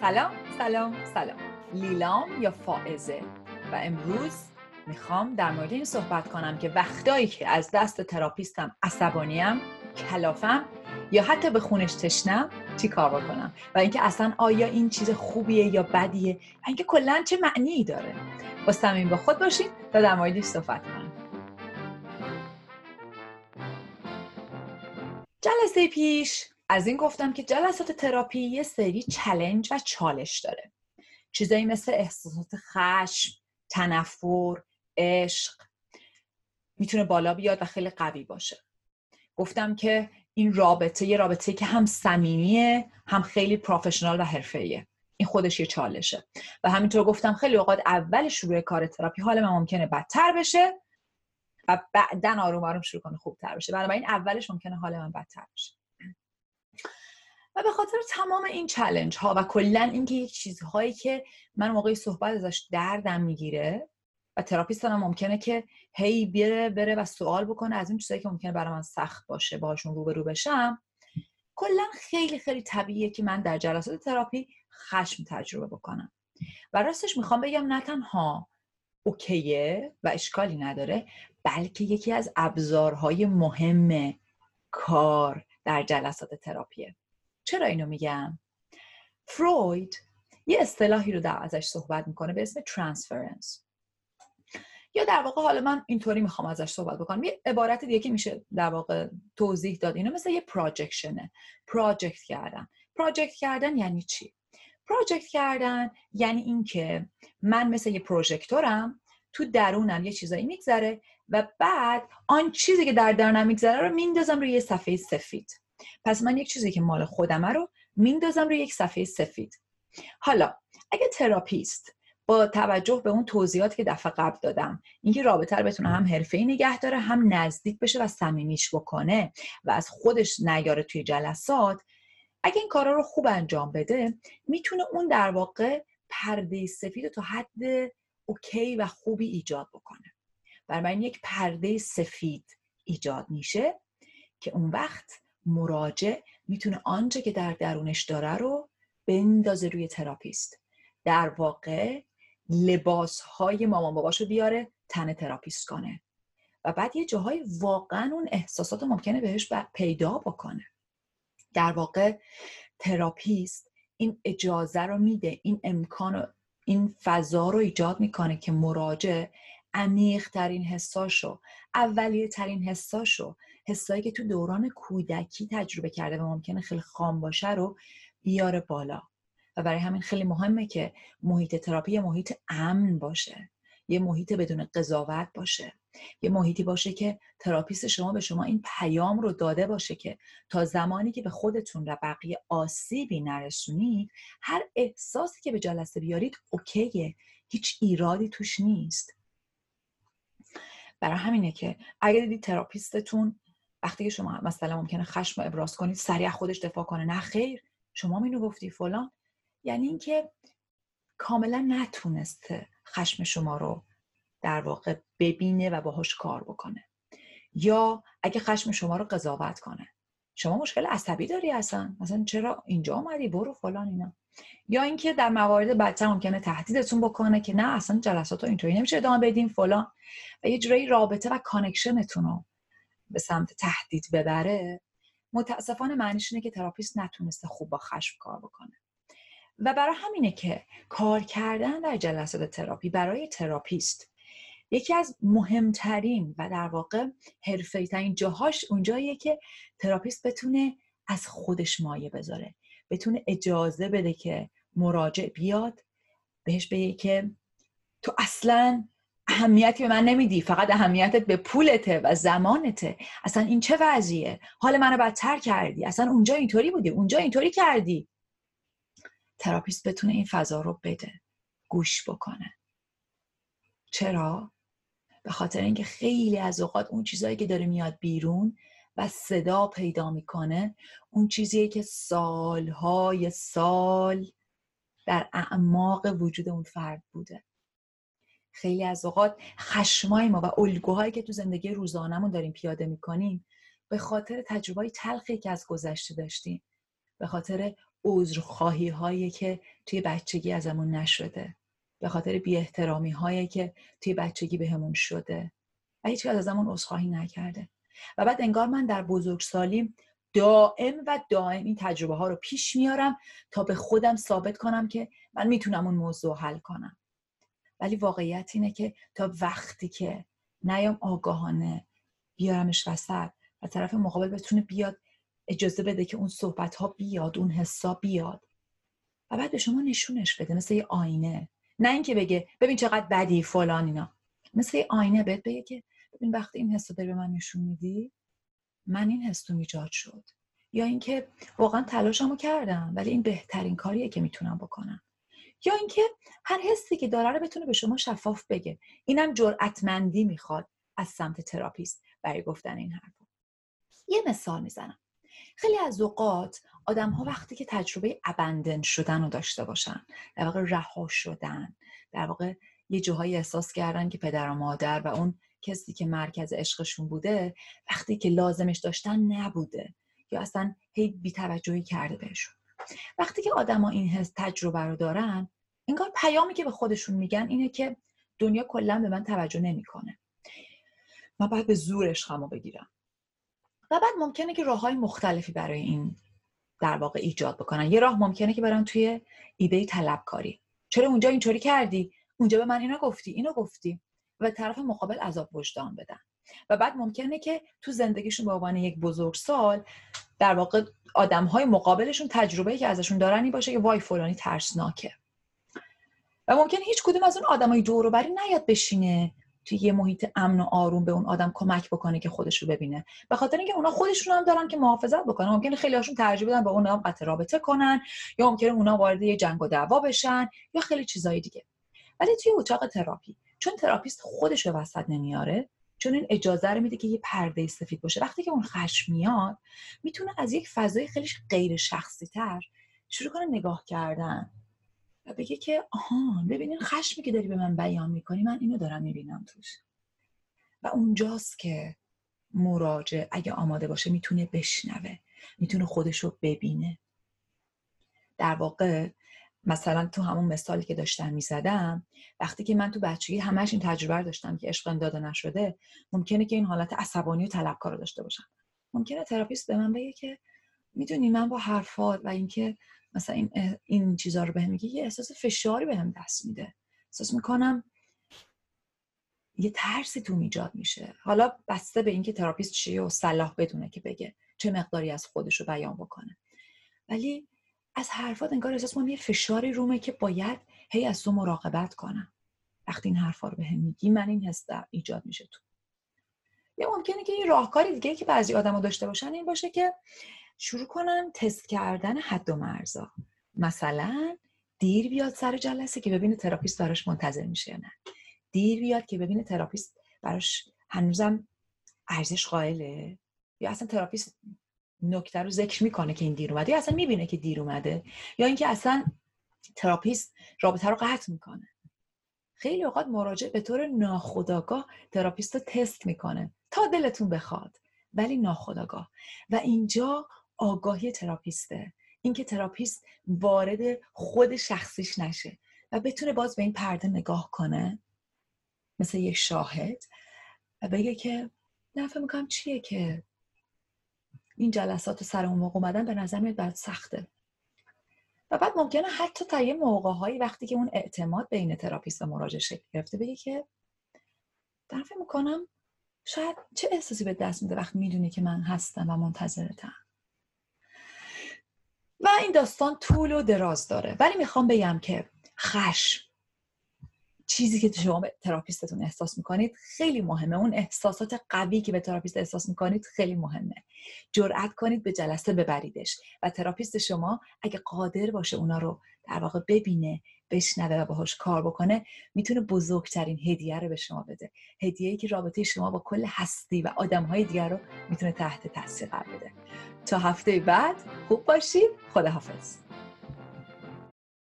سلام سلام سلام. لیلام یا فائزه؟ و امروز می‌خوام در مورد این صحبت کنم که وقتایی که از دست تراپیستم عصبانیم کلافم یا حتی به خونش تشنم چی کار بکنم؟ و اینکه اصلا آیا این چیز خوبیه یا بدیه؟ و اینکه کلا چه معنی داره؟ با صمیم با خود باشین تا در موردش صحبت کنم. جلسه پیش از این گفتم که جلسات تراپی یه سری challenge و چالش داره. چیزایی مثل احساسات خشم تنفر عشق می‌تونه بالا بیاد و خیلی قوی باشه. گفتم که این رابطه یه رابطه که هم صمیمیه هم خیلی professional و حرفه‌ایه. این خودش یه چالشه. و همینطور گفتم خیلی اوقات اول شروع کار تراپی حال من ممکنه بدتر بشه و بعدا آروم آروم شروع کنه خوبتر بشه. بنابراین اولش ممکنه حال من بدتر بشه. و به خاطر تمام این challenge ها و کلا اینکه یک چیزهایی که من موقعی صحبت ازش دردم می‌گیره و تراپیست هم ممکنه که هی بره بره و سوال بکنه از این چیزایی که ممکنه برای من سخت باشه باهاشون روبرو بشم. کلا خیلی خیلی طبیعیه که من در جلسات تراپی خشم تجربه بکنم. و راستش می‌خوام بگم نه تنها اوکیه و اشکالی نداره بلکه یکی از ابزارهای مهم کار در جلسات تراپیه. چرا اینو میگم؟ فروید یه اصطلاحی رو در ازش صحبت می‌کنه به اسم ترانسفرنس یا در واقع حالا من اینطوری می‌خوام ازش صحبت بکنم. یه عبارت دیگه که میشه در واقع توضیح داد اینو مثل یه پراجکشنه پراجکت کردن. project کردن یعنی چی؟ project کردن یعنی اینکه من مثل یه پروژکتورم تو درونم یه چیزایی میگذره و بعد آن چیزی که در درونم میگذره رو میندازم روی یه صفحه سفید. پس من یک چیزی که مال خودمه رو میندازم روی یک صفحه سفید. حالا اگه تراپیست با توجه به اون توضیحاتی که دفعه قبل دادم اینکه رابطه رو بتونه هم حرفه‌ای نگه داره هم نزدیک بشه و صمیمیش بکنه و از خودش نیاره توی جلسات اگه این کارا رو خوب انجام بده می‌تونه اون در واقع پرده سفید رو تا حد OK و خوبی ایجاد بکنه. برای من یک پرده سفید ایجاد میشه که اون وقت مراجع می‌تونه آنچه که در درونش داره رو بندازه روی تراپیست. در واقع لباس های مامان باباشو بیاره تن تراپیست کنه. و بعد یه جاهای واقعا اون احساسات ممکنه بهش پیدا بکنه. در واقع تراپیست این اجازه رو میده این امکان و این فضا رو ایجاد می‌کنه که مراجع عمیق ترین حساشو اولیه ترین حساشو حسایی که تو دوران کودکی تجربه کرده و ممکنه خیلی خام باشه رو بیاره بالا. و برای همین خیلی مهمه که محیط تراپی یه محیط امن باشه. یه محیط بدون قضاوت باشه. یه محیطی باشه که تراپیست شما به شما این پیام رو داده باشه که تا زمانی که به خودتون و بقیه آسیبی نرسونید هر احساسی که به جلسه بیارید OK ه. هیچ ایرادی توش نیست. برای همینه که اگر دیدید تراپیستتون وقتی که شما مثلا ممکنه خشم رو ابراز کنید سریع خودش دفاع کنه. نه خیر شما اینو گفتی فلان. یعنی اینکه کاملا نتونسته خشم شما رو در واقع ببینه و باهاش کار بکنه. یا اگه خشم شما رو قضاوت کنه. شما مشکل عصبی داری اصلا. مثلا چرا اینجا آمدی برو فلان اینا. یا اینکه در موارد بدتر ممکنه تهدیدتون بکنه که نه اصلا جلسات رو اینطوری نمیشه ادامه بدین فلان. و یه جورایی رابطه و connection تون رو به سمت تهدید ببره متاسفانه معنیش اینه که تراپیست نتونسته خوب با خشم کار بکنه. و برای همینه که کار کردن در جلسات تراپی برای تراپیست یکی از مهمترین و در واقع حرفه‌ای ترین جاهاش اونجاییه که تراپیست بتونه از خودش مایه بذاره بتونه اجازه بده که مراجع بیاد بهش بگه که تو اصلا اهمیتی به من نمیدی فقط اهمیتت به پولته و زمانته. اصلا این چه وضعیه؟ حال منو بدتر کردی. اصلا اونجا اینطوری بودی اونجا اینطوری کردی. تراپیست بتونه این فضا رو بده گوش بکنه. چرا؟ به خاطر اینکه خیلی از اوقات اون چیزهایی که داره میاد بیرون و صدا پیدا می‌کنه اون چیزیه که سالهای سال در اعماق وجود اون فرد بوده. خیلی از اوقات خشمای ما و الگوهایی که تو زندگی روزانهمون داریم پیاده می‌کنیم به خاطر تجربه تلخی که از گذشته داشتیم به خاطر عذرخواهی هایی که توی بچگی ازمون نشده به خاطر بی احترامی هایی که توی بچگی بهمون شده و هیچ از ازمون عذرخواهی نکرده. و بعد انگار من در بزرگسالی دائم و دائم این تجربه ها رو پیش میارم تا به خودم ثابت کنم که من می‌تونم اون موضوع حل کنم. ولی واقعیت اینه که تا وقتی که نیام آگاهانه بیارمش وسط و طرف مقابل بتونه بیاد اجازه بده که اون صحبت ها بیاد اون حسا بیاد. و بعد به شما نشونش بده مثل یه آینه. نه اینکه بگه ببین چقدر بدی فلان اینا. مثل یه آینه بهت بگه که ببین وقتی این حس داری به من نشون میدی من این حس ایجاد شد. یا اینکه واقعا تلاشمو کردم ولی این بهترین کاریه که می‌تونم بکنم. یا اینکه هر حسی که داره رو بتونه به شما شفاف بگه. اینم جرأتمندی می‌خواد از سمت تراپیست برای گفتن این حرف. یه مثال می‌زنم. خیلی از اوقات آدم ها وقتی که تجربه ابندن شدن رو داشته باشن در واقع رها شدن در واقع یه جاهایی احساس کردن که پدر و مادر و اون کسی که مرکز عشقشون بوده وقتی که لازمش داشتن نبوده یا اصلا هی بیتوجهی کرده بهشون. وقتی که آدما این حس تجربه رو دارن انگار پیامی که به خودشون میگن اینه که دنیا کلا به من توجه نمی‌کنه. من باید به زور عشقمو بگیرم. و بعد ممکنه که راه های مختلفی برای این در واقع ایجاد بکنن. یه راه ممکنه که برن توی ایده طلبکاری. چرا اونجا اینطوری کردی؟ اونجا به من اینو گفتی اینو گفتی. و طرف مقابل عذاب وجدان بدن. و بعد ممکنه که تو زندگیشون به عنوان یک بزرگسال در واقع آدم های مقابلشون تجربه که ازشون دارن این باشه که وای فلانی ترسناکه. و ممکنه هیچ کدوم از اون آدمای دور و بری نیاد بشینه توی یه محیط امن و آروم به اون آدم کمک بکنه که خودش رو ببینه. به خاطر اینکه اونا خودشون هم دارن که محافظت بکنن. ممکنه خیلی هاشون ترجیح بدن با اون هم قطع رابطه کنن یا ممکنه اونا وارد یه جنگ و دعوا بشن یا خیلی چیزای دیگه. ولی توی اتاق تراپی چون تراپیست خودش رو وسط نمیاره چون این اجازه رو میده که یه پرده سفید باشه. وقتی که اون خشم میاد می‌تونه از یک فضای خیلی غیر شخصی تر شروع کنه نگاه کردن و بگه که آهان ببینین خشمی که داری به من بیان می‌کنی من اینو دارم می‌بینم توش. و اونجاست که مراجع اگه آماده باشه می‌تونه بشنوه می‌تونه خودش رو ببینه. در واقع مثلا تو همون مثالی که داشتم می‌زدم وقتی که من تو بچگی همش این تجربه داشتم که عشق داده نشده ممکنه که این حالت عصبانی و طلبکار رو داشته باشم. ممکنه تراپیست به من بگه که می‌دونی من با حرفات و اینکه مثلا این, این چیزا رو بهم میگه یه احساس فشاری بهم دست میده. احساس می‌کنم یه ترسی توم ایجاد میشه. حالا بسته به اینکه تراپیست چیه و صلاح بدونه که بگه چه مقداری از خودش رو بیان بکنه. ولی از حرفات انگار احساس کنم یه فشاری رومه که باید هی از تو مراقبت کنم. وقتی این حرفا رو بهم میگی من این حس ایجاد میشه توم. یا ممکنه که این راهکاری دیگه که بعضی آدما داشته باشن این باشه که شروع کنن تست کردن حد و مرزا. مثلا دیر بیاد سر جلسه که ببینه تراپیست براش منتظر میشه نه. دیر بیاد که ببینه تراپیست براش هنوزم ارزش قائله. یا اصلا تراپیست نکته رو ذکر می‌کنه که این دیر اومده یا اصلا می‌بینه که دیر اومده یا اینکه اصلا تراپیست رابطه رو قطع می‌کنه. خیلی اوقات مراجع به طور ناخودآگاه تراپیست رو تست می‌کنه تا دلتون بخواد ولی ناخودآگاه. و اینجا آگاهی تراپیسته. اینکه تراپیست وارد خود شخصیش نشه و بتونه باز به این پرده نگاه کنه مثل یک شاهد و بگه که نفهم می‌کنم چیه که این جلسات سر اون موقع اومدن به نظر میاد بعد سخته. و بعد ممکنه حتی تا یه موقع هایی وقتی که اون اعتماد بین تراپیست و مراجع شکل گرفته بگه که در می‌کنم شاید چه احساسی به دست میده وقتی می‌دونی که من هستم و منتظرتم. و این داستان طول و دراز داره. ولی می‌خوام بگم که خشم چیزی که شما به تراپیستتون احساس می‌کنید خیلی مهمه. اون احساسات قوی که به تراپیست احساس می‌کنید خیلی مهمه. جرأت کنید به جلسه ببریدش و تراپیست شما اگه قادر باشه اونا رو در واقع ببینه بشنوه و باهاش کار بکنه می‌تونه بزرگترین هدیه رو به شما بده. هدیه‌ای که رابطه شما با کل هستی و آدمهای دیگر رو می‌تونه تحت تاثیر قرار بده. تا هفته بعد خوب باشید. خداحافظ.